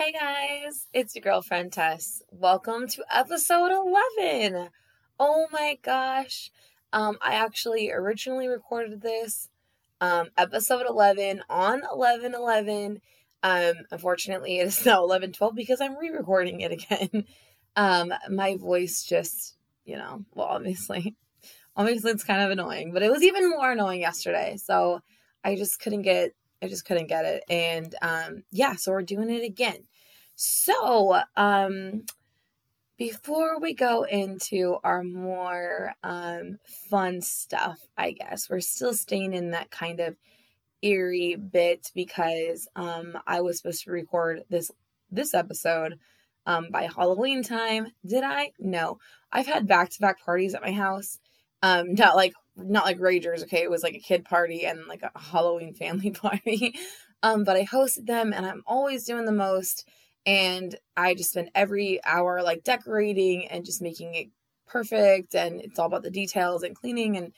Hey guys, it's your girlfriend Tess. Welcome to episode 11. Oh my gosh. Um I actually originally recorded this um episode 11 on 11/11. Um unfortunately it is now 11/12 because I'm re-recording it again. um my voice just, you know, well obviously obviously it's kind of annoying, but it was even more annoying yesterday. So I just couldn't get I just couldn't get it. And um, yeah, so we're doing it again. So um, before we go into our more um, fun stuff, I guess we're still staying in that kind of eerie bit because um, I was supposed to record this this episode um, by Halloween time. Did I? No. I've had back to back parties at my house. Um, not like not like ragers okay? It was like a kid party and like a halloween family party. Um but i hosted them and i'm always doing the most. And i just spend every hour like decorating and just making it perfect. And it's all about the details and cleaning. And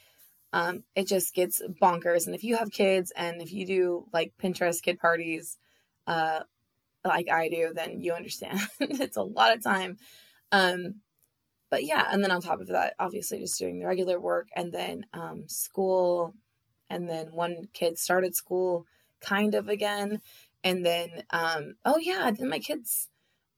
um it just gets bonkers. And if you have kids and if you do like pinterest kid parties uh like i do then you understand. It's a lot of time. Um but yeah, and then on top of that, obviously just doing the regular work and then um, school. And then one kid started school kind of again. And then, um, oh yeah, then my kids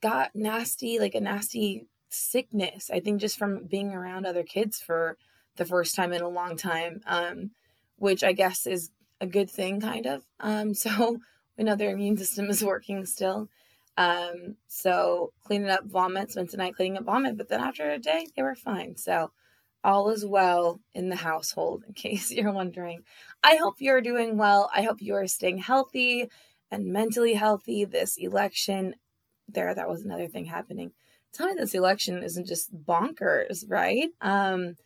got nasty, like a nasty sickness. I think just from being around other kids for the first time in a long time, um, which I guess is a good thing, kind of. Um, so we know their immune system is working still. Um, so cleaning up vomit, spent the night cleaning up vomit, but then after a day, they were fine. So all is well in the household, in case you're wondering. I hope you're doing well. I hope you are staying healthy and mentally healthy this election. There, that was another thing happening. Tell me this election isn't just bonkers, right? Um,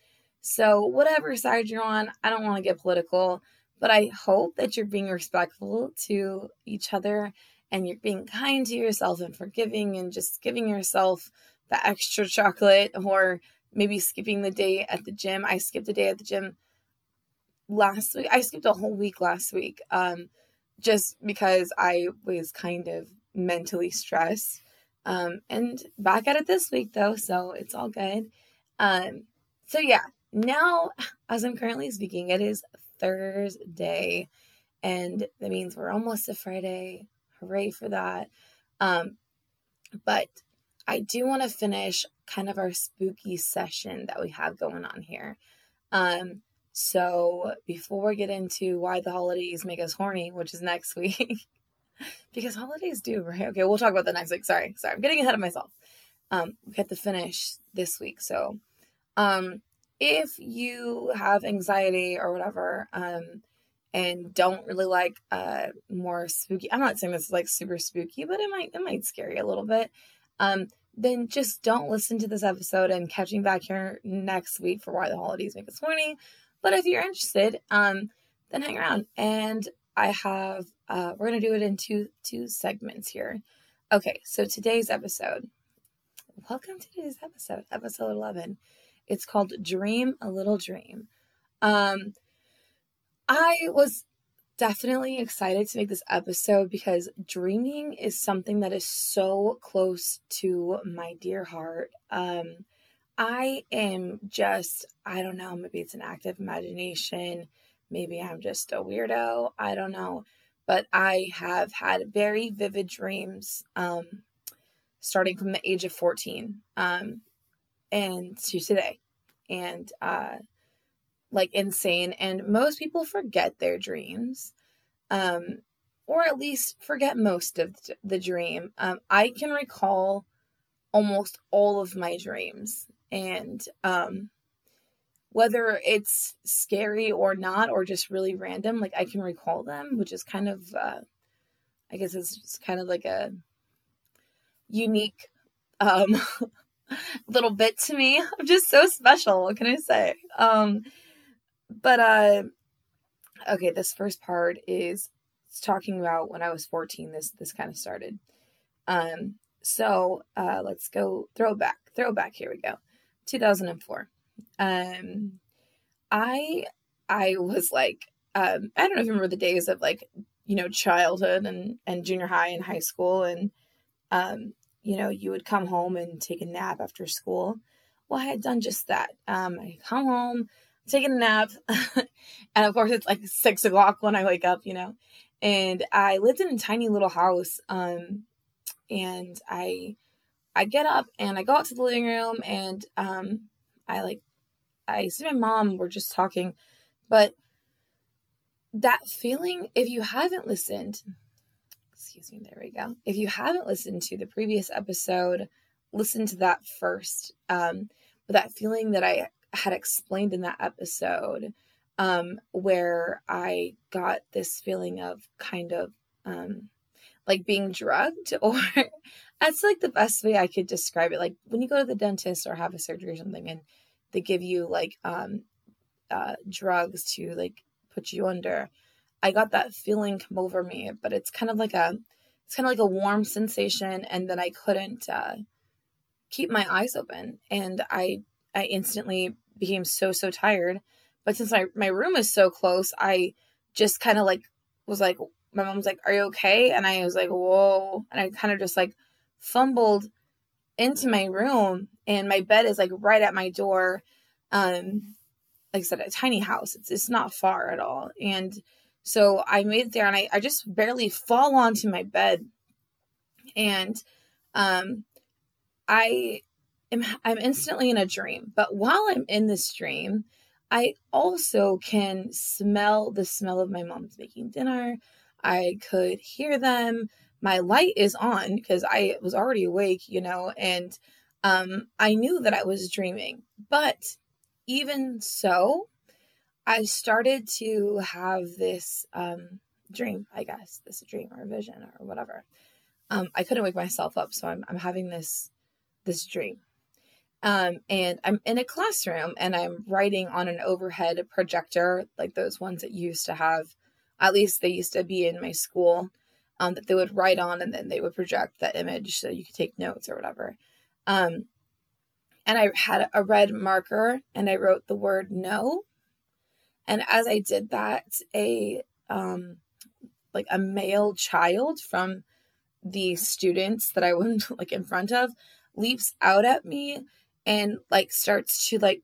so whatever side you're on, I don't want to get political, but I hope that you're being respectful to each other and you're being kind to yourself and forgiving and just giving yourself the extra chocolate or maybe skipping the day at the gym. I skipped a day at the gym last week. I skipped a whole week last week um, just because I was kind of mentally stressed. Um, and back at it this week though, so it's all good. Um, so yeah, now as I'm currently speaking, it is Thursday, and that means we're almost to Friday. Hooray for that. Um, but I do want to finish kind of our spooky session that we have going on here. Um, so before we get into why the holidays make us horny, which is next week, because holidays do, right? Okay, we'll talk about that next week. Sorry, sorry, I'm getting ahead of myself. Um, we have to finish this week. So, um, if you have anxiety or whatever, um, and don't really like uh more spooky i'm not saying this is like super spooky but it might it might scare you a little bit. Um then just don't listen to this episode and catch me back here next week for why the holidays make us horny. But if you're interested um then hang around. And i have uh we're gonna do it in two two segments here. Okay so today's episode. Welcome to today's episode episode 11 it's called dream a little dream. Um I was definitely excited to make this episode because dreaming is something that is so close to my dear heart. Um, I am just, I don't know, maybe it's an active imagination. Maybe I'm just a weirdo. I don't know. But I have had very vivid dreams um, starting from the age of 14 um, and to today. And uh, like insane and most people forget their dreams um or at least forget most of the dream. Um i can recall almost all of my dreams and um whether it's scary or not or just really random like i can recall them which is kind of uh i guess it's kind of like a unique um little bit to me. I'm just so special what can i say? Um but uh okay, this first part is talking about when I was 14 this this kind of started. Um so uh let's go throwback. Throwback, here we go. 2004. Um I I was like um I don't know if you remember the days of like, you know, childhood and and junior high and high school and um, you know, you would come home and take a nap after school. Well, I had done just that. Um, I come home, taking a nap, and of course it's like six o'clock when I wake up, you know. And I lived in a tiny little house, um, and I I get up and I go out to the living room and um, I like I see my mom. We're just talking, but that feeling, if you haven't listened, excuse me, there we go. If you haven't listened to the previous episode, listen to that first. Um, but that feeling that I had explained in that episode, um, where I got this feeling of kind of um, like being drugged, or that's like the best way I could describe it. Like when you go to the dentist or have a surgery or something, and they give you like um, uh, drugs to like put you under. I got that feeling come over me, but it's kind of like a it's kind of like a warm sensation and then I couldn't uh, keep my eyes open and I I instantly became so so tired. But since my my room is so close, I just kind of like was like my mom was like, "Are you okay?" and I was like, "Whoa." And I kind of just like fumbled into my room and my bed is like right at my door. Um like I said, a tiny house. It's it's not far at all. And so I made it there and I, I just barely fall onto my bed. And um I am I'm instantly in a dream. But while I'm in this dream, I also can smell the smell of my mom's making dinner. I could hear them. My light is on because I was already awake, you know, and um, I knew that I was dreaming. But even so, I started to have this um, dream, I guess, this dream or vision or whatever. Um, I couldn't wake myself up, so I'm, I'm having this this dream. Um, and I'm in a classroom and I'm writing on an overhead projector, like those ones that used to have, at least they used to be in my school, um, that they would write on and then they would project that image so you could take notes or whatever. Um, and I had a red marker and I wrote the word no. And as I did that, a um like a male child from the students that I was like in front of leaps out at me and like starts to like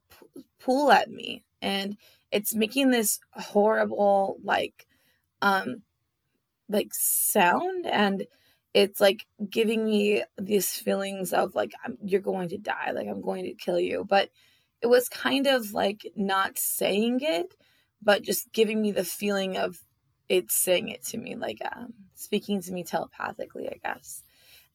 pull at me. And it's making this horrible like um like sound. And it's like giving me these feelings of like I'm, you're going to die. Like i'm going to kill you. But it was kind of like not saying it but just giving me the feeling of it saying it to me. Like um, speaking to me telepathically i guess.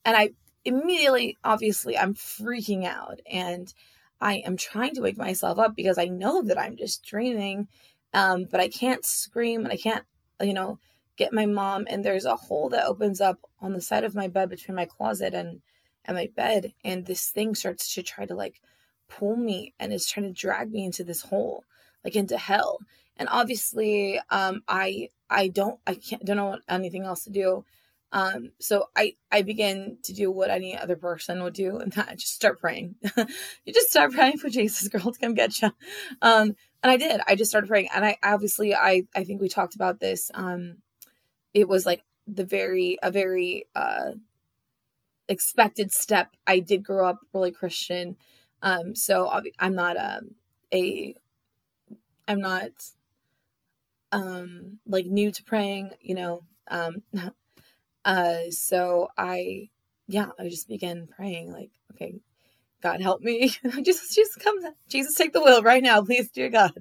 And i immediately obviously i'm freaking out and i am trying to wake myself up because i know that i'm just dreaming um, but i can't scream and i can't you know get my mom and there's a hole that opens up on the side of my bed between my closet and and my bed and this thing starts to try to like pull me and is trying to drag me into this hole like into hell. And obviously um i i don't i can't don't know anything else to do um so i i begin to do what any other person would do and that just start praying you just start praying for jesus girl to come get you um and i did i just started praying and i obviously i i think we talked about this um it was like the very a very uh expected step. I did grow up really Christian. Um so I'm not um a I'm not um like new to praying, you know. Um uh so I yeah, I just began praying like okay, God help me. just, Jesus, come. Jesus, take the wheel right now, please, dear God.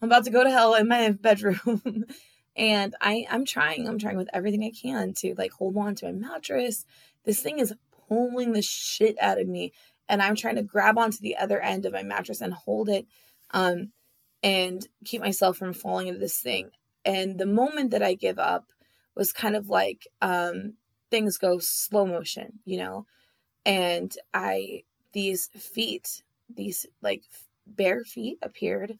I'm about to go to hell in my bedroom. And I, I'm trying, I'm trying with everything I can to like hold on to my mattress. This thing is pulling the shit out of me. And I'm trying to grab onto the other end of my mattress and hold it um, and keep myself from falling into this thing. And the moment that I give up was kind of like um, things go slow motion, you know? And I, these feet, these like bare feet appeared.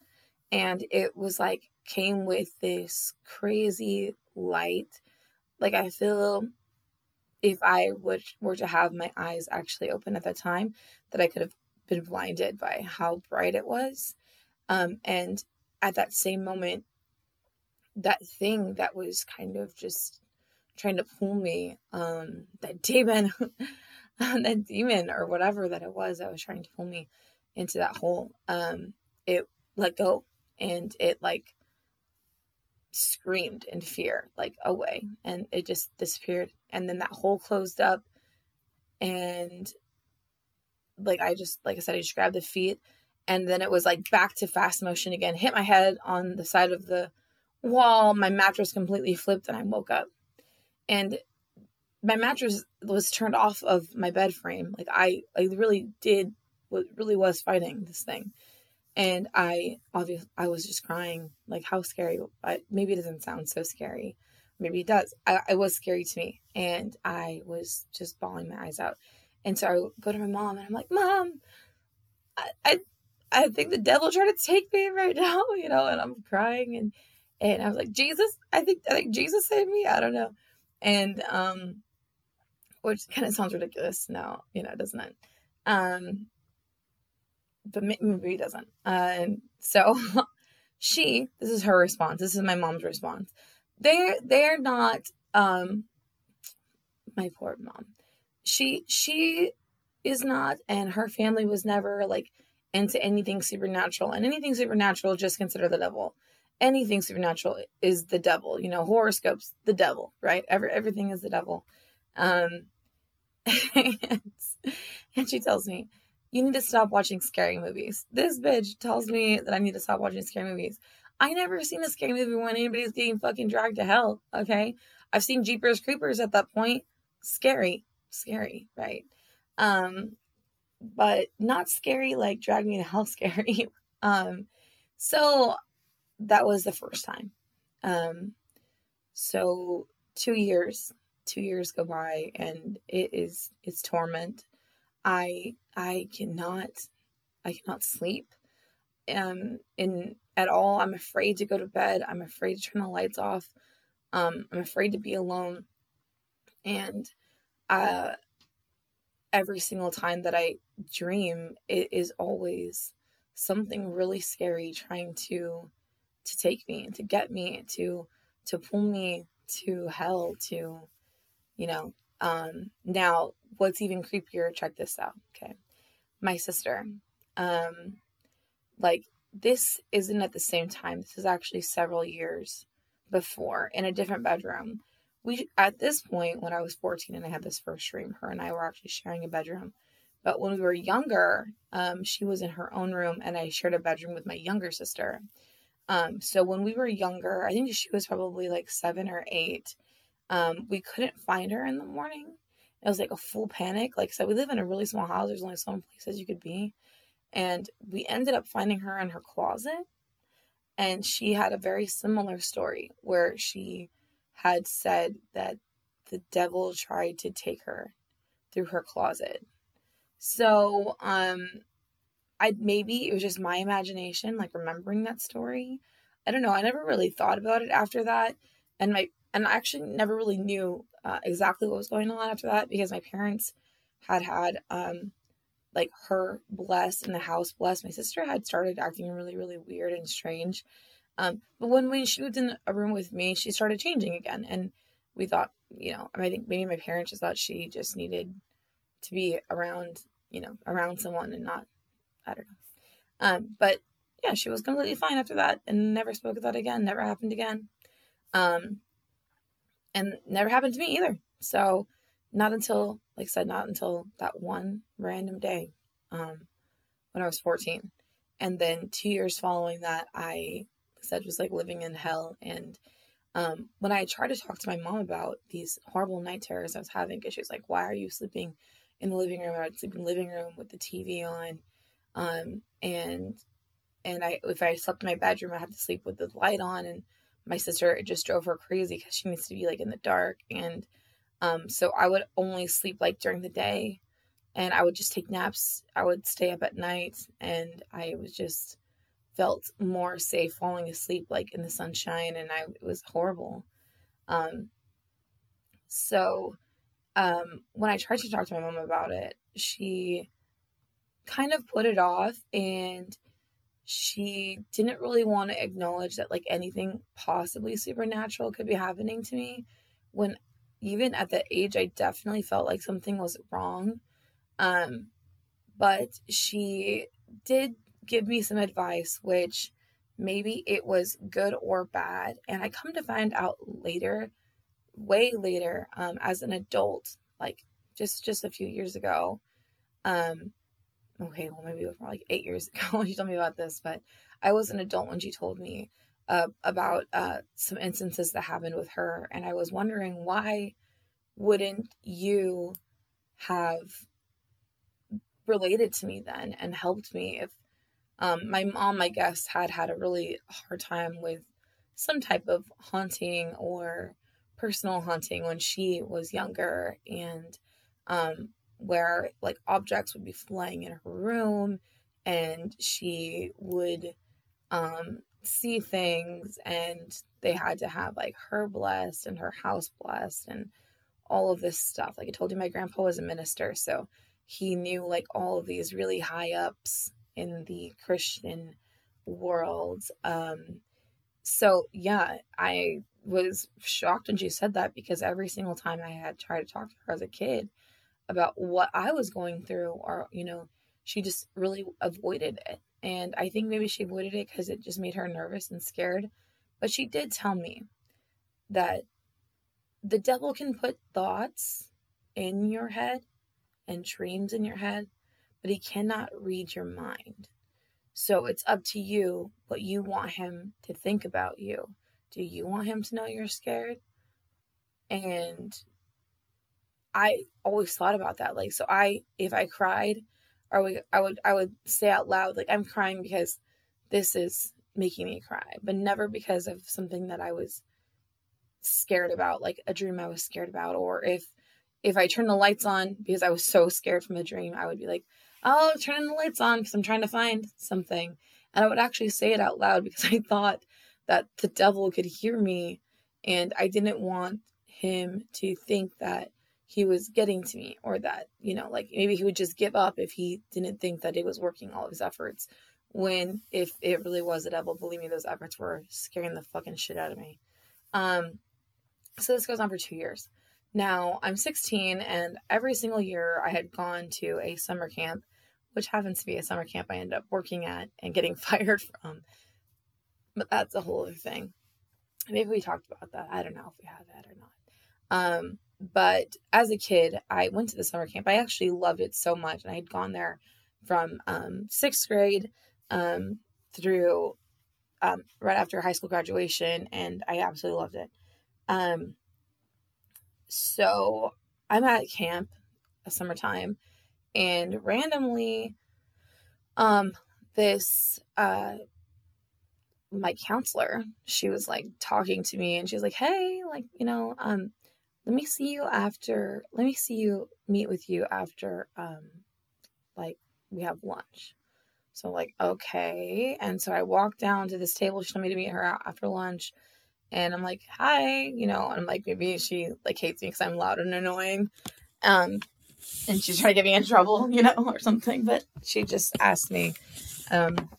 And it was like came with this crazy light. Like I feel if I would were to have my eyes actually open at that time, that I could have been blinded by how bright it was. Um, and at that same moment, that thing that was kind of just trying to pull me, um, that demon, that demon or whatever that it was that was trying to pull me into that hole, um, it let go and it like screamed in fear, like away, and it just disappeared. And then that hole closed up, and like I just, like I said, I just grabbed the feet, and then it was like back to fast motion again. Hit my head on the side of the wall. My mattress completely flipped, and I woke up. And my mattress was turned off of my bed frame. Like I, I really did, what really was fighting this thing and I obviously I was just crying. Like how scary? I, maybe it doesn't sound so scary. Maybe it does. I, it was scary to me, and I was just bawling my eyes out. And so I go to my mom, and I'm like, "Mom, I, I, I think the devil tried to take me right now, you know." And I'm crying, and and I was like, "Jesus, I think I think Jesus saved me. I don't know." And um, which kind of sounds ridiculous now, you know, doesn't it? Um, but maybe he doesn't. Uh, so she, this is her response. This is my mom's response. They're they're not. Um, my poor mom. She she is not, and her family was never like into anything supernatural, and anything supernatural just consider the devil. Anything supernatural is the devil. You know, horoscopes, the devil, right? Every everything is the devil. Um, and, and she tells me, you need to stop watching scary movies. This bitch tells me that I need to stop watching scary movies. I never seen a scary movie when anybody's getting fucking dragged to hell. Okay. I've seen Jeepers Creepers at that point. Scary. Scary, right? Um, but not scary like drag me to hell scary. um, so that was the first time. Um, so two years, two years go by and it is it's torment. I I cannot I cannot sleep um in at all. I'm afraid to go to bed. I'm afraid to turn the lights off. Um I'm afraid to be alone. And uh every single time that I dream it is always something really scary trying to to take me to get me to to pull me to hell to you know um now what's even creepier check this out okay my sister. Um, like this isn't at the same time. This is actually several years before in a different bedroom. We at this point when I was 14 and I had this first dream, her and I were actually sharing a bedroom. But when we were younger, um, she was in her own room and I shared a bedroom with my younger sister. Um, so when we were younger, I think she was probably like seven or eight. Um, we couldn't find her in the morning it was like a full panic. Like, so we live in a really small house. There's only so many places you could be. And we ended up finding her in her closet. And she had a very similar story where she had said that the devil tried to take her through her closet. So, um, I maybe it was just my imagination, like remembering that story. I don't know. I never really thought about it after that. And my and I actually never really knew uh, exactly what was going on after that because my parents had had um, like her blessed and the house blessed. My sister had started acting really, really weird and strange. Um, but when, when she was in a room with me, she started changing again. And we thought, you know, I think maybe my parents just thought she just needed to be around, you know, around someone and not, I don't know. Um, but yeah, she was completely fine after that and never spoke of that again, never happened again. Um, and never happened to me either. So not until, like I said, not until that one random day um, when I was 14. And then two years following that, I said was like living in hell. And um, when I tried to talk to my mom about these horrible night terrors I was having, because she was like, "Why are you sleeping in the living room? I'd sleep in the living room with the TV on." Um, and and I if I slept in my bedroom, I had to sleep with the light on. And my sister it just drove her crazy because she needs to be like in the dark and um so i would only sleep like during the day and i would just take naps i would stay up at night and i was just felt more safe falling asleep like in the sunshine and i it was horrible um so um when i tried to talk to my mom about it she kind of put it off and she didn't really want to acknowledge that like anything possibly supernatural could be happening to me when even at that age, I definitely felt like something was wrong. Um, but she did give me some advice, which maybe it was good or bad. And I come to find out later, way later, um, as an adult, like just just a few years ago. Um, okay, well maybe it was like eight years ago when she told me about this, but I was an adult when she told me uh, about uh, some instances that happened with her, and I was wondering why wouldn't you have related to me then and helped me if um, my mom, I guess, had had a really hard time with some type of haunting or personal haunting when she was younger, and um, where like objects would be flying in her room, and she would um, see things, and they had to have like her blessed and her house blessed, and all of this stuff. Like I told you, my grandpa was a minister, so he knew like all of these really high ups in the Christian world. Um, so yeah, I was shocked when she said that because every single time I had tried to talk to her as a kid about what I was going through, or you know, she just really avoided it. And I think maybe she avoided it because it just made her nervous and scared. But she did tell me that the devil can put thoughts in your head and dreams in your head, but he cannot read your mind. So it's up to you what you want him to think about you. Do you want him to know you're scared? And I always thought about that. Like, so I, if I cried, or we, I would, I would say out loud, like, I'm crying because this is making me cry, but never because of something that I was scared about, like a dream I was scared about, or if if I turn the lights on because I was so scared from a dream, I would be like, "Oh, turning the lights on because I'm trying to find something," and I would actually say it out loud because I thought that the devil could hear me, and I didn't want him to think that he was getting to me or that you know like maybe he would just give up if he didn't think that it was working all his efforts when if it really was the devil believe me those efforts were scaring the fucking shit out of me um so this goes on for two years now I'm 16, and every single year I had gone to a summer camp, which happens to be a summer camp I end up working at and getting fired from. But that's a whole other thing. Maybe we talked about that. I don't know if we have that or not. Um, but as a kid, I went to the summer camp. I actually loved it so much, and I had gone there from um, sixth grade um, through um, right after high school graduation, and I absolutely loved it. Um, so I'm at camp, a summertime, and randomly, um, this uh, my counselor, she was like talking to me, and she was like, "Hey, like you know, um, let me see you after. Let me see you meet with you after, um, like we have lunch." So like, okay, and so I walked down to this table. She told me to meet her out after lunch and I'm like, hi, you know, and I'm like, maybe she like hates me because I'm loud and annoying. Um, and she's trying to get me in trouble, you know, or something. But she just asked me, um,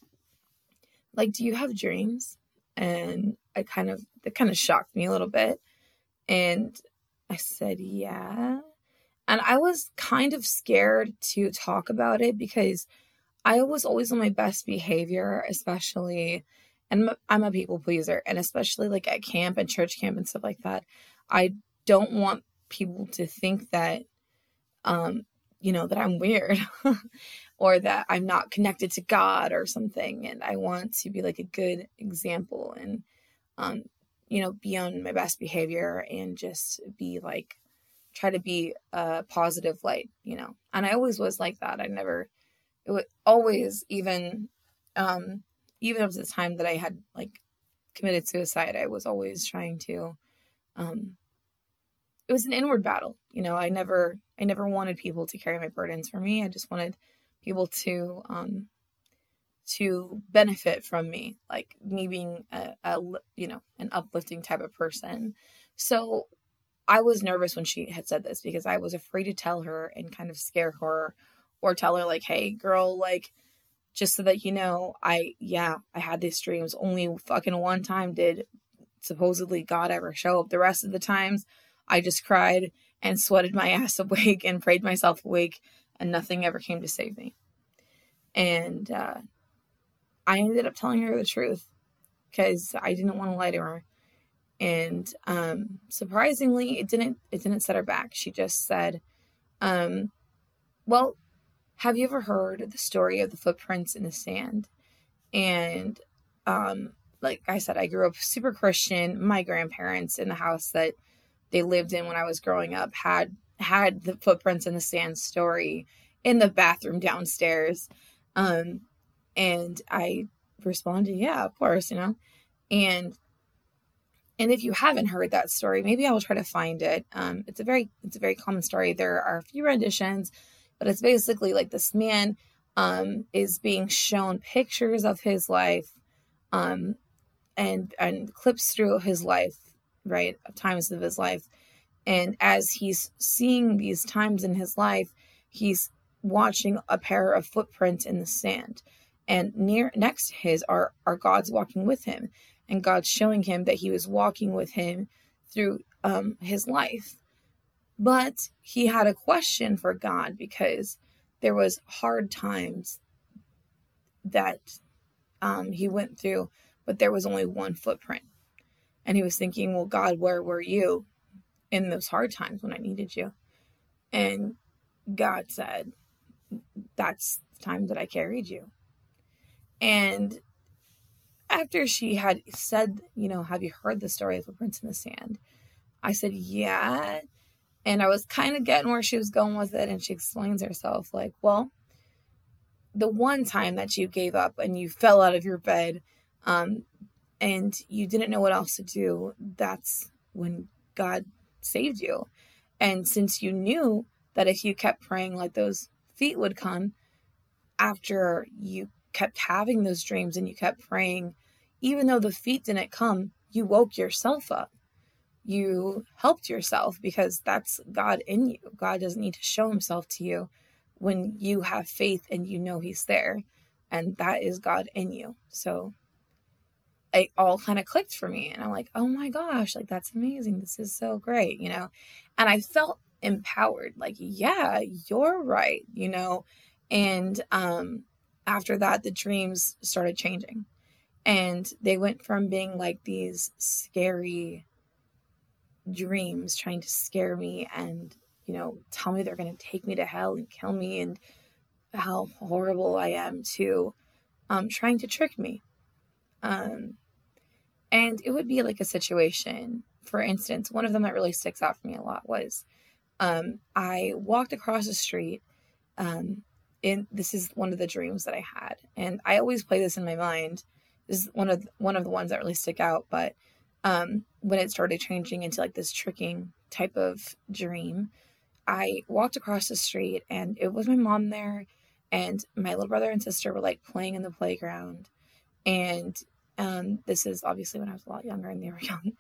like, do you have dreams? And I kind of, it kind of shocked me a little bit. And I said, yeah. And I was kind of scared to talk about it because I was always on my best behavior, especially and I'm a people pleaser and especially like at camp and church camp and stuff like that I don't want people to think that um you know that I'm weird or that I'm not connected to God or something and I want to be like a good example and um you know be on my best behavior and just be like try to be a positive light you know and I always was like that I never it was always even um even up to the time that I had like committed suicide, I was always trying to um it was an inward battle. You know, I never I never wanted people to carry my burdens for me. I just wanted people to um to benefit from me, like me being a, a you know, an uplifting type of person. So I was nervous when she had said this because I was afraid to tell her and kind of scare her or tell her like, "Hey, girl, like just so that you know, I yeah, I had these dreams. Only fucking one time did supposedly God ever show up. The rest of the times, I just cried and sweated my ass awake and prayed myself awake, and nothing ever came to save me. And uh, I ended up telling her the truth because I didn't want to lie to her. And um, surprisingly, it didn't it didn't set her back. She just said, um, "Well, have you ever heard the story of the footprints in the sand?" And um, like I said, I grew up super Christian. My grandparents in the house that they lived in when I was growing up had had the footprints in the sand story in the bathroom downstairs. Um, and I responded, yeah, of course, you know. And and if you haven't heard that story, maybe I will try to find it. Um, it's a very it's a very common story. There are a few renditions, but it's basically like this man um, is being shown pictures of his life um, and and clips through his life, right? Times of his life. And as he's seeing these times in his life, he's watching a pair of footprints in the sand. And near next to his are, are God's walking with him. And God's showing him that he was walking with him through um, his life. But he had a question for God because there was hard times that um, he went through, but there was only one footprint. And he was thinking, well, God, where were you in those hard times when I needed you? And God said, that's the time that I carried you. And after she had said, you know, have you heard the story of the prints in the sand? I said, yeah. And I was kind of getting where she was going with it. And she explains herself like, well, the one time that you gave up and you fell out of your bed um, and you didn't know what else to do, that's when God saved you. And since you knew that if you kept praying, like those feet would come after you kept having those dreams and you kept praying, even though the feet didn't come, you woke yourself up. You helped yourself because that's God in you. God doesn't need to show himself to you when you have faith and you know he's there and that is god in you so it all kind of clicked for me and i'm like oh my gosh like that's amazing this is so great you know and i felt empowered like yeah you're right you know and um after that the dreams started changing and they went from being like these scary dreams trying to scare me and you know, tell me they're going to take me to hell and kill me and how horrible I am to um, trying to trick me. Um, and it would be like a situation, for instance, one of them that really sticks out for me a lot was um, I walked across the street. Um, and this is one of the dreams that I had, and I always play this in my mind. This is one of one of the ones that really stick out. But um, when it started changing into like this tricking type of dream, I walked across the street and it was my mom there and my little brother and sister were like playing in the playground. And um, this is obviously when I was a lot younger and they were young.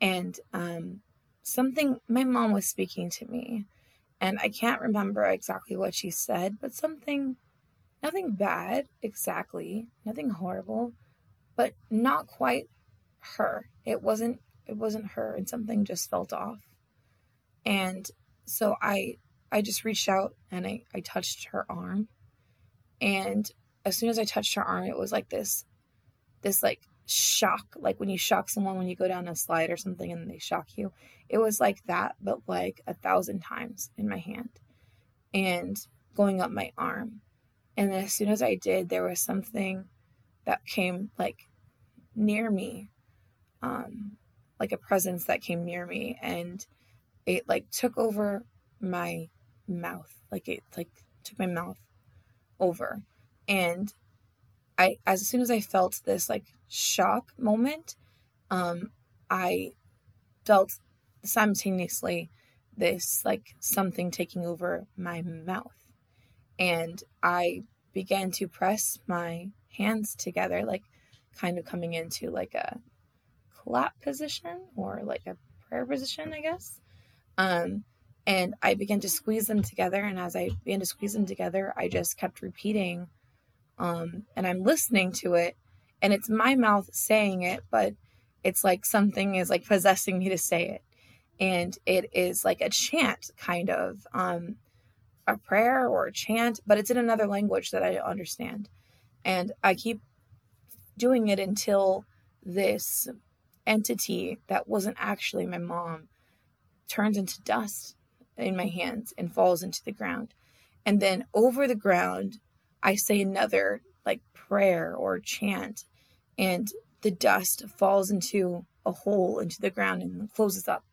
And um, something, my mom was speaking to me. And I can't remember exactly what she said, but something, nothing bad exactly, nothing horrible, but not quite her. It wasn't, it wasn't her, and something just felt off. And so I I just reached out and I, I touched her arm. And as soon as I touched her arm, it was like this this like shock, like when you shock someone when you go down a slide or something and they shock you. It was like that, but like a thousand times in my hand and going up my arm. And as soon as I did, there was something that came like near me, um, like a presence that came near me. And it like took over my mouth like it like took my mouth over and i as soon as i felt this like shock moment um i felt simultaneously this like something taking over my mouth and i began to press my hands together like kind of coming into like a clap position or like a prayer position i guess um, and I began to squeeze them together. And as I began to squeeze them together, I just kept repeating. Um, and I'm listening to it, and it's my mouth saying it, but it's like something is like possessing me to say it. and it is like a chant kind of um a prayer or a chant but it's in another language that i don't understand and i keep doing it until this entity that wasn't actually my mom turns into dust in my hands and falls into the ground and then over the ground i say another like prayer or chant and the dust falls into a hole into the ground and closes up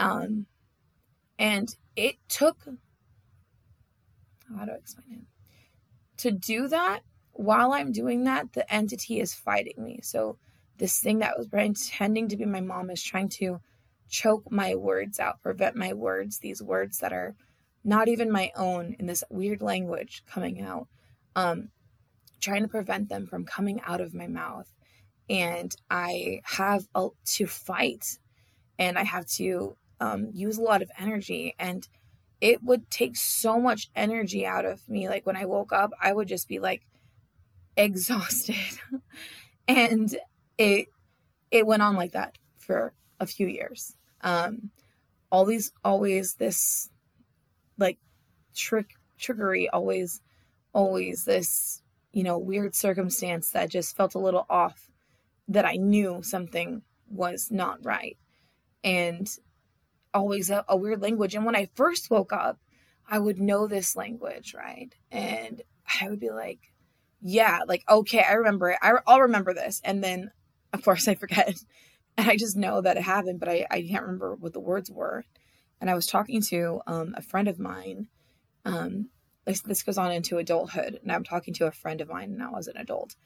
um, and it took, how do I explain it? To do that, while I'm doing that, the entity is fighting me. So this thing that was pretending to be my mom is trying to choke my words out, prevent my words, these words that are not even my own in this weird language coming out, um, trying to prevent them from coming out of my mouth. And I have a, to fight and I have to um, use a lot of energy. And it would take so much energy out of me. Like when i woke up i would just be like exhausted. And it it went on like that for a few years. Um always always this like trick trickery always always this you know weird circumstance that just felt a little off that i knew something was not right and always a, a weird language. And when I first woke up, I would know this language, right? And I would be like, yeah, like, okay, I remember it. I, will remember this. And then, of course, I forget. And I just know that it happened, but I, I can't remember what the words were. And I was talking to um, a friend of mine. Um, this, this goes on into adulthood. And I'm talking to a friend of mine now as an adult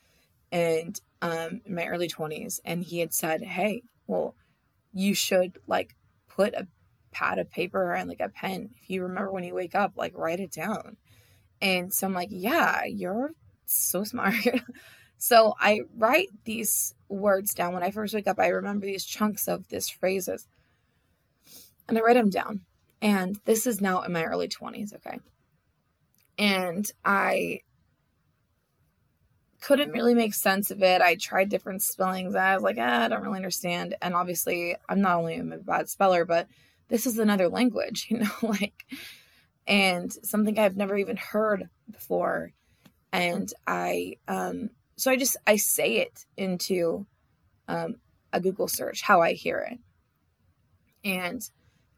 and um, in my early 20s. And he had said, hey, well, you should like put a pad of paper and like a pen. If you remember when you wake up, like write it down. And so I'm like, yeah, you're so smart. so I write these words down. When I first wake up, I remember these chunks of these phrases and I write them down. And this is now in my early 20s, okay? And I couldn't really make sense of it. I tried different spellings. I was like, ah, I don't really understand. And obviously, I'm not only a bad speller, but this is another language, you know, like, and something I've never even heard before. And I, um, so I just, I say it into um, a Google search, how I hear it. And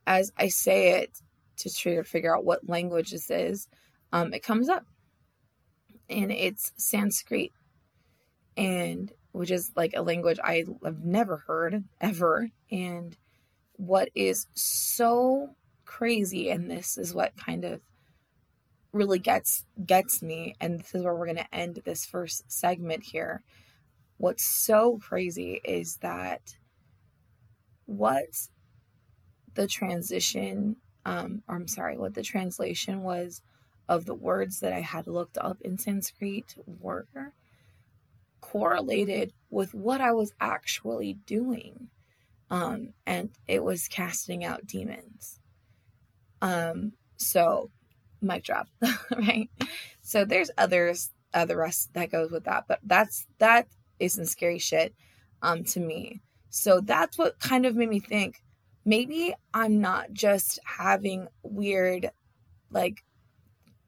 as I say it to try to figure out what language this is, um, it comes up. And it's Sanskrit, and which is like a language I have never heard ever. And what is so crazy and this is what kind of really gets gets me and this is where we're to end this first segment here what's so crazy is that what the transition um or I'm sorry what the translation was of the words that I had looked up in Sanskrit were correlated with what I was actually doing um, and it was casting out demons. Um, so mic drop, right? So there's others, uh, the rest that goes with that, but that's that is some scary shit um to me. So that's what kind of made me think maybe I'm not just having weird like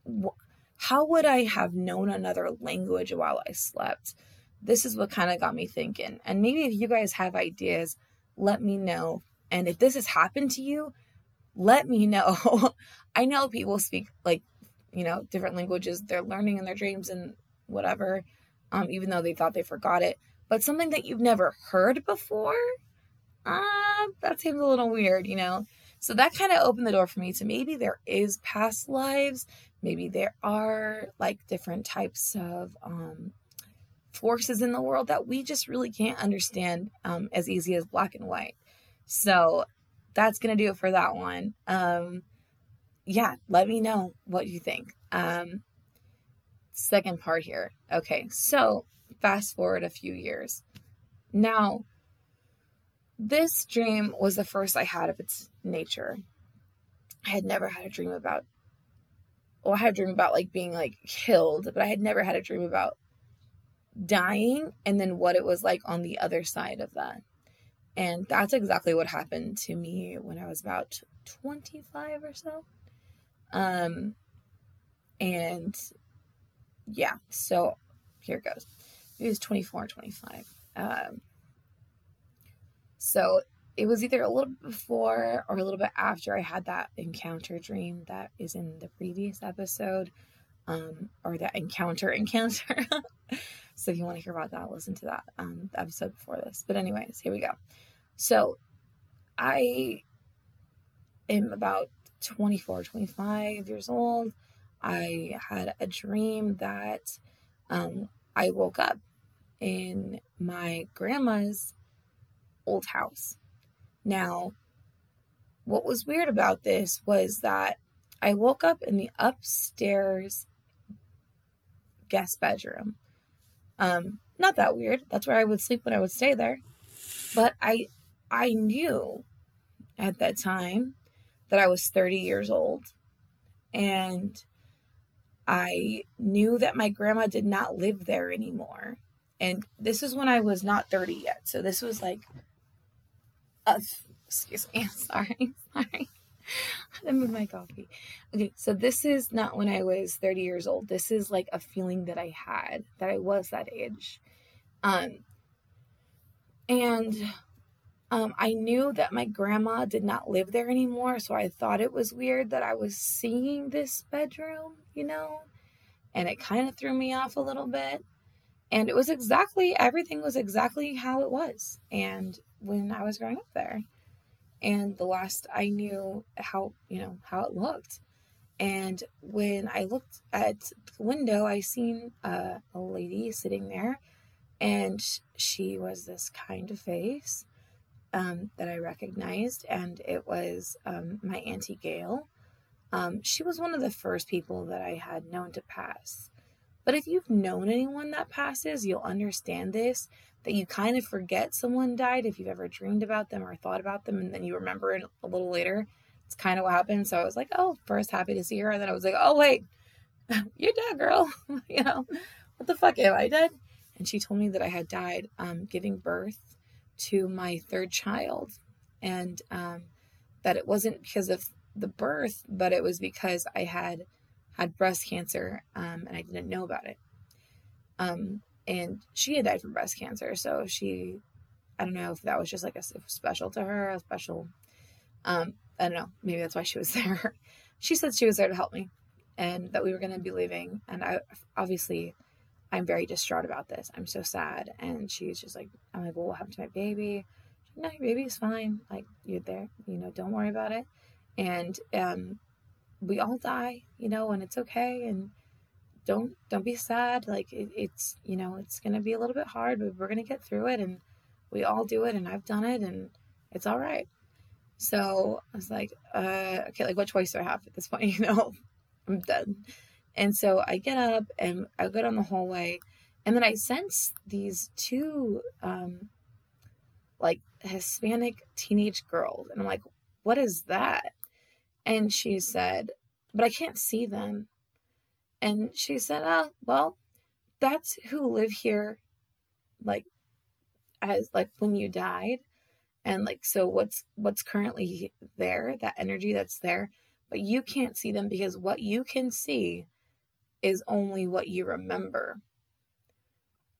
wh- how would I have known another language while I slept? This is what kind of got me thinking. And maybe if you guys have ideas let me know. And if this has happened to you, let me know. I know people speak like, you know, different languages they're learning in their dreams and whatever, um, even though they thought they forgot it. But something that you've never heard before, uh, that seems a little weird, you know? So that kind of opened the door for me to maybe there is past lives. Maybe there are like different types of um, forces in the world that we just really can't understand um, as easy as black and white. So that's going to do it for that one. Um, yeah, let me know what you think. Um, second part here. Okay, so fast forward a few years. Now, this dream was the first I had of its nature. I had never had a dream about, well, I had a dream about like being like killed, but I had never had a dream about dying and then what it was like on the other side of that. And that's exactly what happened to me when I was about 25 or so. Um, and yeah, so here it goes. It was 24 25. Um, so it was either a little bit before or a little bit after I had that encounter dream that is in the previous episode, um, or that encounter encounter. so if you want to hear about that, listen to that um, episode before this. But anyways, here we go. So I am about 24, 25 years old. I had a dream that um, I woke up in my grandma's old house now, what was weird about this was that I woke up in the upstairs guest bedroom. Um, not that weird. That's where I would sleep when I would stay there. But I I knew at that time that I was 30 years old and I knew that my grandma did not live there anymore. And this is when I was not 30 yet. So this was like uh, excuse me. Sorry. Sorry. I move my coffee. Okay, so this is not when I was 30 years old. This is like a feeling that I had that I was that age. Um and um I knew that my grandma did not live there anymore, so I thought it was weird that I was seeing this bedroom, you know? And it kind of threw me off a little bit. And it was exactly everything was exactly how it was. And when I was growing up there. And the last I knew how, you know, how it looked. And when I looked at the window, I seen uh, a lady sitting there, and she was this kind of face um, that I recognized, and it was um, my auntie Gail. Um, she was one of the first people that I had known to pass. But if you've known anyone that passes, you'll understand this that you kind of forget someone died if you've ever dreamed about them or thought about them and then you remember it a little later. It's kind of what happened. So I was like, oh, first happy to see her. And then I was like, oh, wait, you're dead, girl. you know, what the fuck am I dead? And she told me that I had died um, giving birth to my third child. And um, that it wasn't because of the birth, but it was because I had had breast cancer um, and I didn't know about it. Um, and she had died from breast cancer. So she, I don't know if that was just like a special to her, a special, um, I don't know, maybe that's why she was there. she said she was there to help me and that we were going to be leaving. And I obviously, I'm very distraught about this. I'm so sad. And she's just like, I'm like, well, what happened to my baby? no, your baby's fine. Like, you're there, you know, don't worry about it. And, um, we all die, you know, and it's okay. And, don't don't be sad like it, it's you know it's gonna be a little bit hard but we're gonna get through it and we all do it and i've done it and it's all right. So i was like uh okay like what choice do i have at this point you know? I'm done. And so i get up and i go down the hallway and then i sense these two um like hispanic teenage girls and i'm like what is that and she said but i can't see them and she said, "Oh, well, that's who live here like as like when you died and like so what's what's currently there, that energy that's there, but you can't see them because what you can see is only what you remember.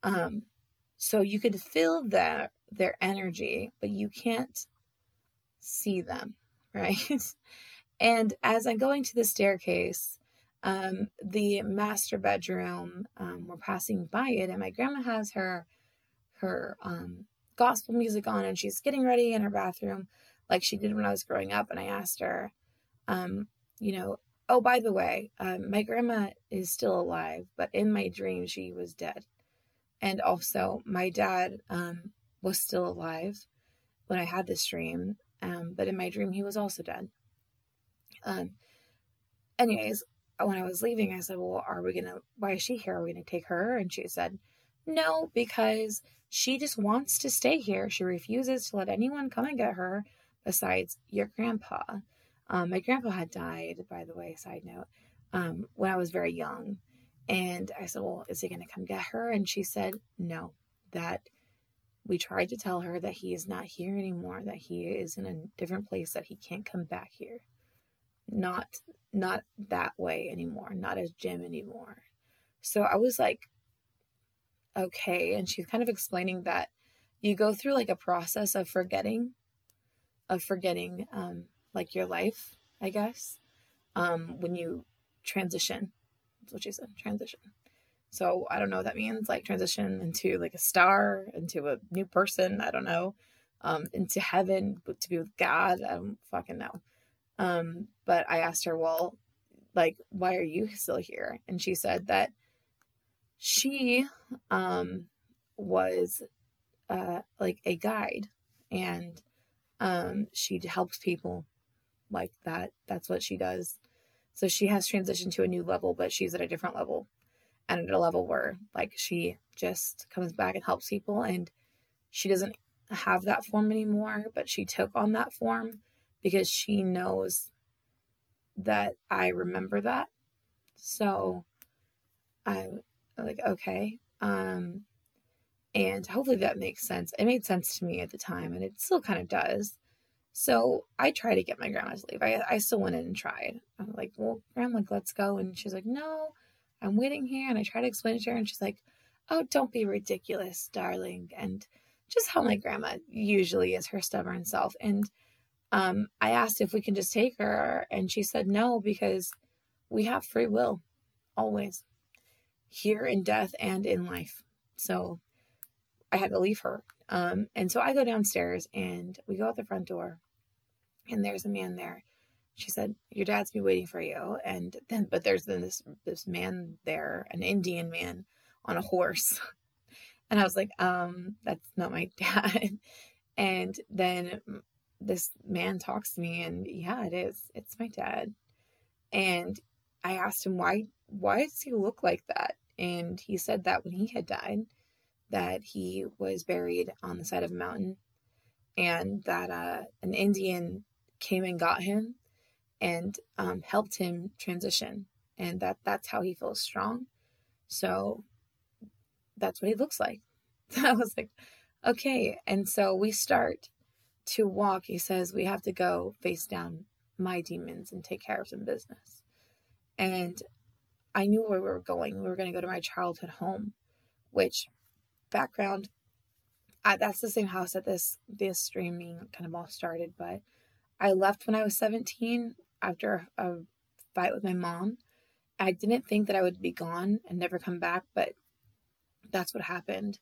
Um so you could feel that their energy, but you can't see them, right? And as I'm going to the staircase, um, the master bedroom. Um, we're passing by it, and my grandma has her her um, gospel music on, and she's getting ready in her bathroom, like she did when I was growing up. And I asked her, um, you know, oh by the way, um, my grandma is still alive, but in my dream she was dead, and also my dad um, was still alive when I had this dream, um, but in my dream he was also dead. Um, anyways, when I was leaving, I said, Well, are we going to, why is she here? Are we going to take her? And she said, No, because she just wants to stay here. She refuses to let anyone come and get her besides your grandpa. Um, my grandpa had died, by the way, side note, um, when I was very young. And I said, Well, is he going to come get her? And she said, No, that we tried to tell her that he is not here anymore, that he is in a different place, that he can't come back here. Not not that way anymore, not as Jim anymore. So I was like, okay. And she's kind of explaining that you go through like a process of forgetting, of forgetting um, like your life, I guess, um, when you transition. That's what she said, transition. So I don't know what that means, like transition into like a star, into a new person. I don't know, um, into heaven to be with God. I don't fucking know. Um, but I asked her, well, like, why are you still here? And she said that she um, was uh, like a guide and um, she helps people like that. That's what she does. So she has transitioned to a new level, but she's at a different level and at a level where like she just comes back and helps people and she doesn't have that form anymore, but she took on that form because she knows that I remember that. So I'm like, okay. Um, and hopefully that makes sense. It made sense to me at the time, and it still kind of does. So I tried to get my grandma to leave. I, I still went in and tried. I'm like, well, grandma, like, let's go. And she's like, no, I'm waiting here. And I try to explain to her, and she's like, oh, don't be ridiculous, darling. And just how my grandma usually is her stubborn self. And um, I asked if we can just take her, and she said no because we have free will always here in death and in life. So I had to leave her. Um, and so I go downstairs and we go out the front door, and there's a man there. She said, "Your dad's been waiting for you." And then, but there's then this this man there, an Indian man on a horse, and I was like, "Um, that's not my dad." And then this man talks to me, and yeah, it is. It's my dad. And I asked him why why does he look like that? And he said that when he had died, that he was buried on the side of a mountain and that uh, an Indian came and got him and um, helped him transition and that that's how he feels strong so that's what he looks like i was like okay and so we start to walk he says we have to go face down my demons and take care of some business and I knew where we were going. We were going to go to my childhood home, which background, I, that's the same house that this this streaming kind of all started. But I left when I was 17 after a fight with my mom. I didn't think that I would be gone and never come back, but that's what happened.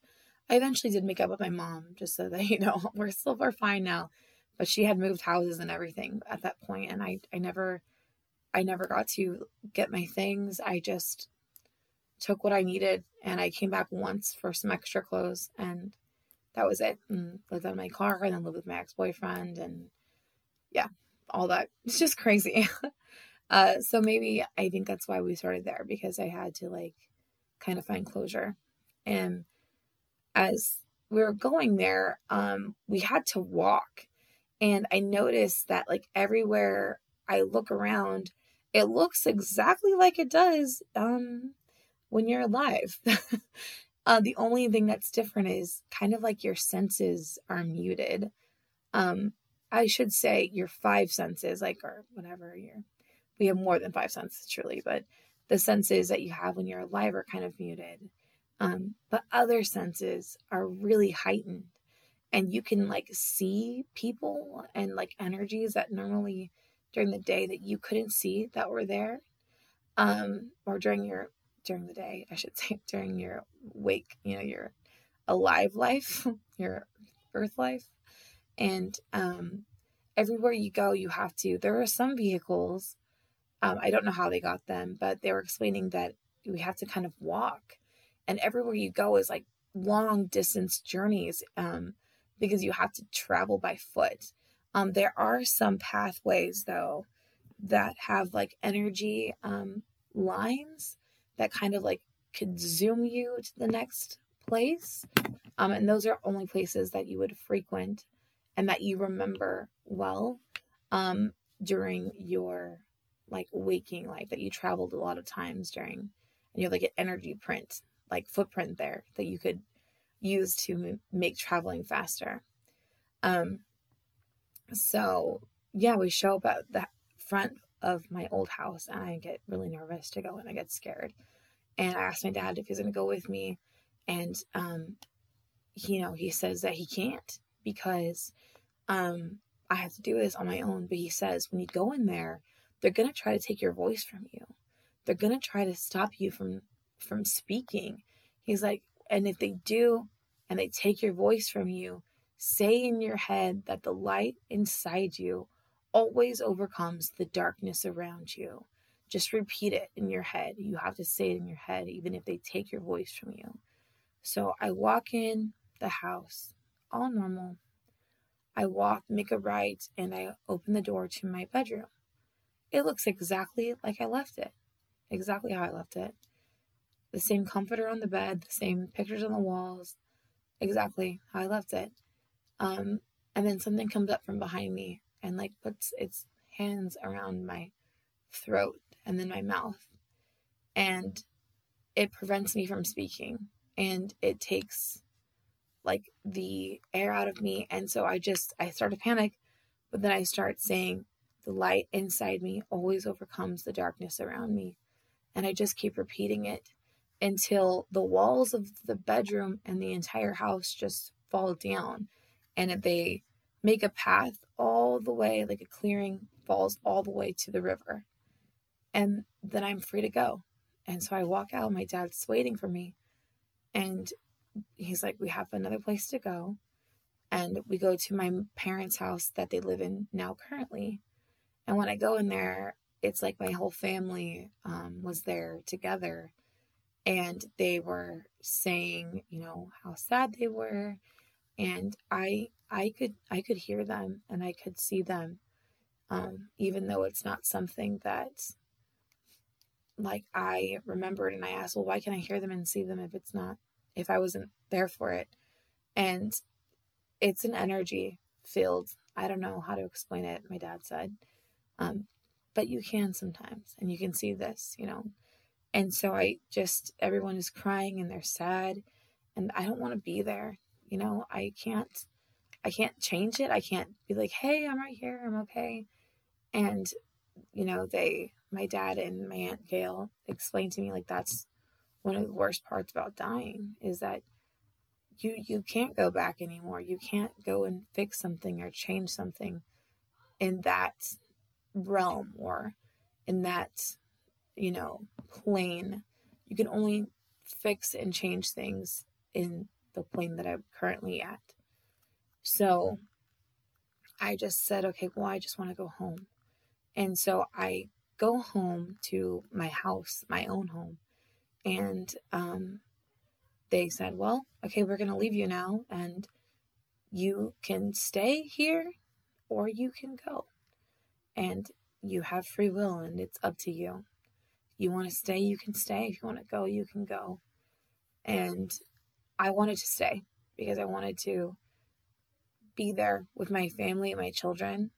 I eventually did make up with my mom, just so that you know we're still we're fine now. But she had moved houses and everything at that point, and I I never I never got to get my things. I just took what I needed and I came back once for some extra clothes and that was it. And lived in my car and then lived with my ex boyfriend and yeah, all that. It's just crazy. uh, so maybe I think that's why we started there because I had to like kind of find closure. And as we were going there, um, we had to walk. And I noticed that like everywhere I look around, it looks exactly like it does um, when you're alive. uh, the only thing that's different is kind of like your senses are muted. Um, I should say your five senses, like or whatever. Your we have more than five senses, truly, but the senses that you have when you're alive are kind of muted. Um, but other senses are really heightened, and you can like see people and like energies that normally during the day that you couldn't see that were there um or during your during the day i should say during your wake you know your alive life your earth life. And um everywhere you go you have to there are some vehicles um, i don't know how they got them but they were explaining that we have to kind of walk and everywhere you go is like long distance journeys um, because you have to travel by foot um, there are some pathways though that have like energy um, lines that kind of like could zoom you to the next place. Um, and those are only places that you would frequent and that you remember well um, during your like waking life that you traveled a lot of times during and you have like an energy print like footprint there that you could use to make traveling faster. Um, so yeah, we show up at the front of my old house, and I get really nervous to go, and I get scared. And I asked my dad if he's going to go with me, and um, you know, he says that he can't because um, I have to do this on my own. But he says when you go in there, they're going to try to take your voice from you. They're going to try to stop you from from speaking. He's like, and if they do, and they take your voice from you, say in your head that the light inside you always overcomes the darkness around you. Just repeat it in your head. You have to say it in your head, even if they take your voice from you. So I walk in the house, all normal. I walk, make a right, and I open the door to my bedroom. It looks exactly like I left it, exactly how I left it. The same comforter on the bed, the same pictures on the walls, exactly how I left it. Um, and then something comes up from behind me and like puts its hands around my throat and then my mouth. And it prevents me from speaking and it takes like the air out of me. And so I just, I start to panic, but then I start saying, the light inside me always overcomes the darkness around me. And I just keep repeating it until the walls of the bedroom and the entire house just fall down and they make a path all the way, like a clearing falls all the way to the river. And then I'm free to go. And so I walk out, my dad's waiting for me. And he's like, We have another place to go. And we go to my parents' house that they live in now currently. And when I go in there, it's like my whole family um, was there together and they were saying, you know, how sad they were. And I I could I could hear them and I could see them, um, even though it's not something that like I remembered and I asked, well, why can I hear them and see them if it's not if I wasn't there for it? And it's an energy field I don't know how to explain it, my dad said. Um, but you can sometimes, and you can see this, you know. And so I just, everyone is crying and they're sad, and I don't want to be there. You know, I can't, I can't change it. I can't be like, hey, I'm right here, I'm okay. And, you know, they, my dad and my Aunt Gail explained to me, like, that's one of the worst parts about dying is that you you can't go back anymore. You can't go and fix something or change something in that realm or in that, you know, plane. You can only fix and change things in the plane that I'm currently at. So I just said, okay, well, I just want to go home. And so I go home to my house, my own home. And um, they said, well, okay, we're going to leave you now. And you can stay here or you can go and you have free will and it's up to you. You want to stay, you can stay. If you want to go, you can go. And I wanted to stay because I wanted to be there with my family and my children,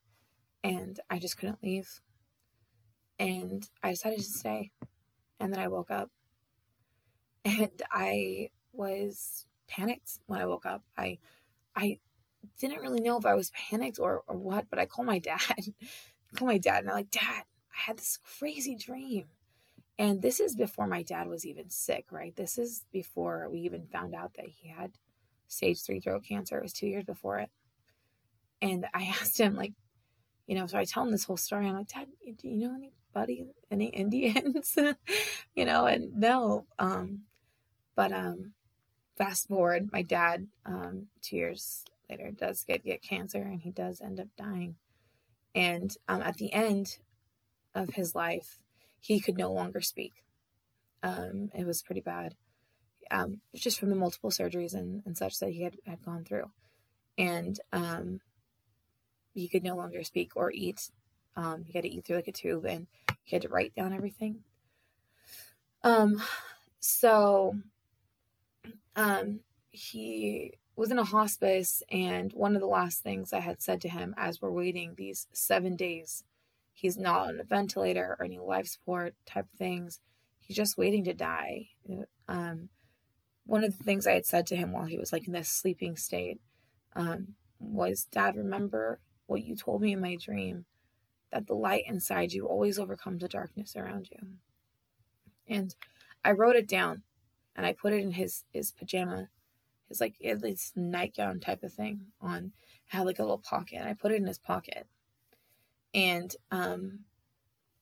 and I just couldn't leave. And I decided to stay. And then I woke up and I was panicked when I woke up. I I didn't really know if I was panicked or, or what, but I called my dad called my dad and I'm like, Dad, I had this crazy dream. And this is before my dad was even sick, right? This is before we even found out that he had stage three throat cancer. It was two years before it. And I asked him, like, you know, so I tell him this whole story. I'm like, Dad, do you know anybody, any Indians? you know, and no. Um, but um, fast forward, my dad, um, two years later, does get, get cancer and he does end up dying. And um, at the end of his life, he could no longer speak. Um, it was pretty bad, um, just from the multiple surgeries and, and such that he had, had gone through. And um, he could no longer speak or eat. Um, he had to eat through like a tube and he had to write down everything. Um, so um, he was in a hospice, and one of the last things I had said to him as we're waiting these seven days, he's not on a ventilator or any life support type things. He's just waiting to die. Um, one of the things I had said to him while he was like in this sleeping state um, was, Dad, remember what you told me in my dream that the light inside you always overcomes the darkness around you. And I wrote it down and I put it in his his pajama, his like his nightgown type of thing on. had like a little pocket. I put it in his pocket, and um,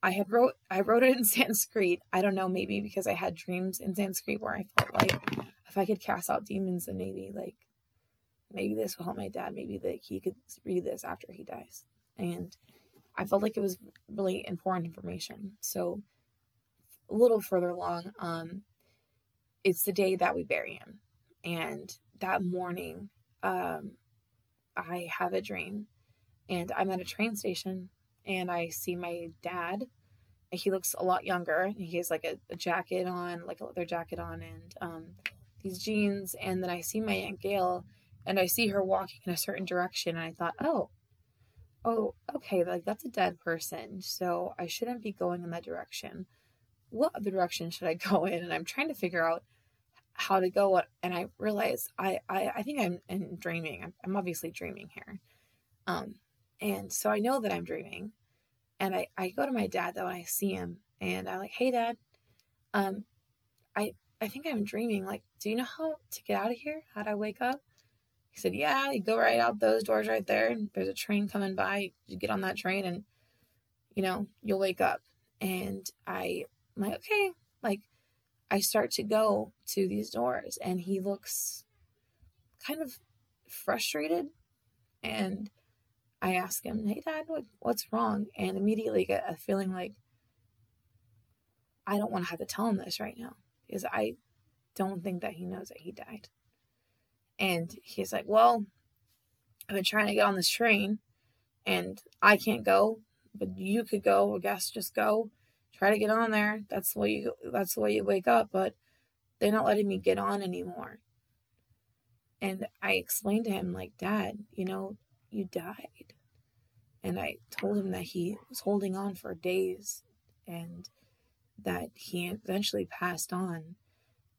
I had wrote I wrote it in Sanskrit. I don't know, maybe because I had dreams in Sanskrit where I felt like if I could cast out demons, then maybe like maybe this will help my dad. Maybe that he could read this after he dies. And I felt like it was really important information. So a little further along, um, it's the day that we bury him. And that morning, um, I have a dream and I'm at a train station and I see my dad. He looks a lot younger. He has like a, a jacket on, like a leather jacket on, and um, these jeans. And then I see my Aunt Gail and I see her walking in a certain direction. And I thought, oh, oh, okay, like that's a dead person. So I shouldn't be going in that direction. What other direction should I go in? And I'm trying to figure out how to go. And I realize I, I, I think I'm, I'm dreaming. I'm, I'm obviously dreaming here. Um, and so I know that I'm dreaming. And I, I go to my dad though, and I see him and I'm like, hey dad, um, I, I think I'm dreaming. Like, do you know how to get out of here? How do I wake up? He said, Yeah, you go right out those doors right there. And there's a train coming by. You get on that train and, you know, you'll wake up. And I, I'm like, okay. Like, I start to go to these doors and he looks kind of frustrated. And I ask him, Hey, Dad, what, what's wrong? And immediately get a feeling like, I don't want to have to tell him this right now because I don't think that he knows that he died. And he's like, Well, I've been trying to get on this train and I can't go, but you could go. I guess just go. Try to get on there. That's the way you that's the way you wake up, but they're not letting me get on anymore. And I explained to him, like, Dad, you know, you died. And I told him that he was holding on for days and that he eventually passed on.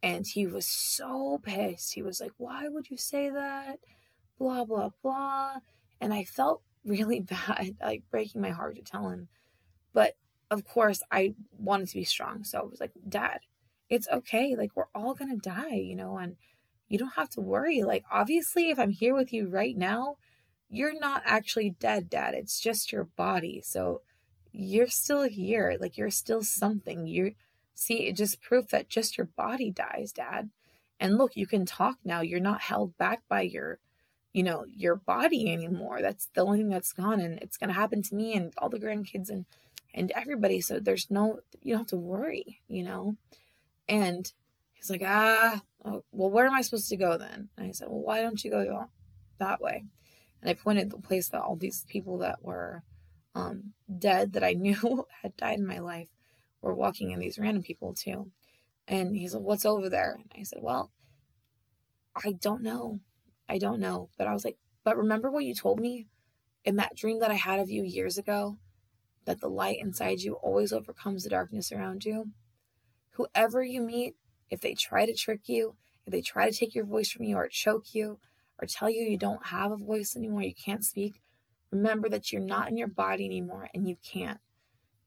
And he was so pissed. He was like, Why would you say that? Blah, blah, blah. And I felt really bad, like breaking my heart to tell him. But of course, I wanted to be strong. So I was like, Dad, it's okay. Like, we're all going to die, you know, and you don't have to worry. Like, obviously, if I'm here with you right now, you're not actually dead, Dad. It's just your body. So you're still here. Like, you're still something. You're See, it just proof that just your body dies, Dad. And look, you can talk now. You're not held back by your, you know, your body anymore. That's the only thing that's gone, and it's gonna happen to me and all the grandkids and and everybody. So there's no, you don't have to worry, you know. And he's like, ah, oh, well, where am I supposed to go then? And I said, well, why don't you go that way? And I pointed the place that all these people that were um, dead that I knew had died in my life were walking in these random people too. And he's like, What's over there? And I said, Well, I don't know. I don't know. But I was like, But remember what you told me in that dream that I had of you years ago? That the light inside you always overcomes the darkness around you? Whoever you meet, if they try to trick you, if they try to take your voice from you or choke you or tell you you don't have a voice anymore, you can't speak, remember that you're not in your body anymore and you can't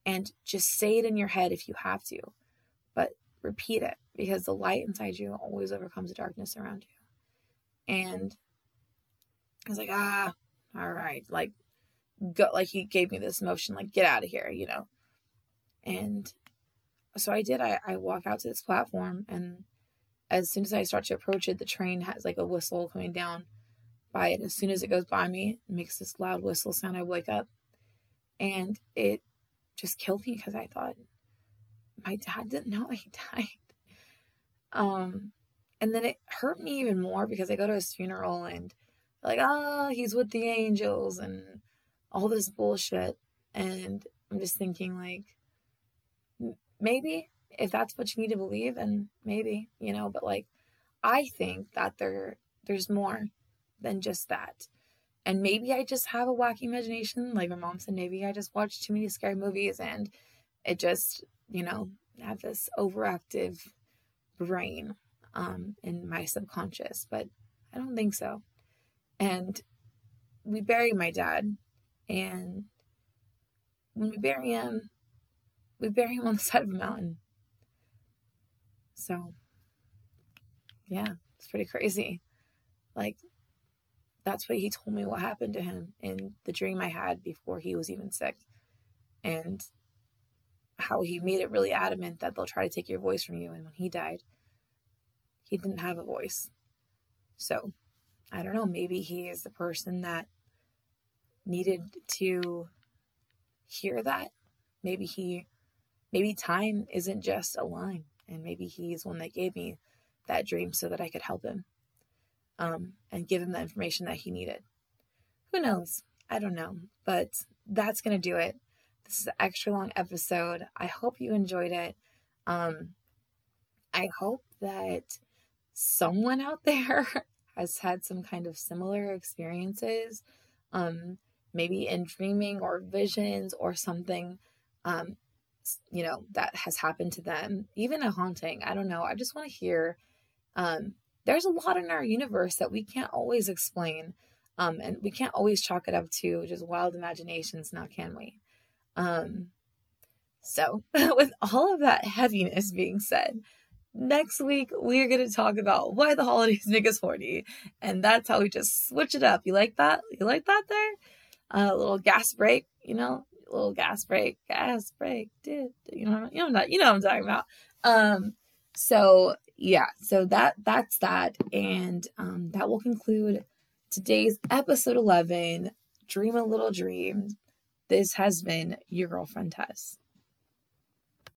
and just say it in your head if you have to, but repeat it because the light inside you always overcomes the darkness around you. And I was like, ah, all right, like, go, like he gave me this motion, like, get out of here, you know. And so I did. I, I walk out to this platform, and as soon as I start to approach it, the train has like a whistle coming down by it. As soon as it goes by me, it makes this loud whistle sound. I wake up, and it just killed me because I thought my dad didn't know he died. Um, and then it hurt me even more because I go to his funeral and like, ah, oh, he's with the angels and all this bullshit. And I'm just thinking, like, maybe if that's what you need to believe, and maybe, you know, but like, I think that there there's more than just that. And maybe I just have a wacky imagination. Like my mom said, maybe I just watch too many scary movies and it just, you know, have this overactive brain. um, in my subconscious, but I don't think so. And we bury my dad, and when we bury him, we bury him on the side of a mountain. So, yeah, it's pretty crazy. Like, that's what he told me what happened to him in the dream I had before he was even sick. And how he made it really adamant that they'll try to take your voice from you. And when he died, he didn't have a voice. So, I don't know, maybe he is the person that needed to hear that. Maybe he, maybe time isn't just a line, and maybe he's one that gave me that dream so that I could help him um, and give him the information that he needed. Who knows? I don't know, but that's to do it. This is an extra long episode. I hope you enjoyed it. Um, I hope that someone out there has had some kind of similar experiences, um, maybe in dreaming or visions or something, um, you know, that has happened to them, even a haunting. I don't know. I just want to hear. Um, there's a lot in our universe that we can't always explain, um, and we can't always chalk it up to just wild imaginations, now can we? Um, so, with all of that heaviness being said, next week we are going to talk about why the holidays make us horny and that's how we just switch it up you like that you like that there a uh, little gas break you know little gas break gas break did you know you know you know what i'm talking about. Um so yeah so that that's that. And um that will conclude today's episode 11 dream a little dream. This has been your girlfriend tess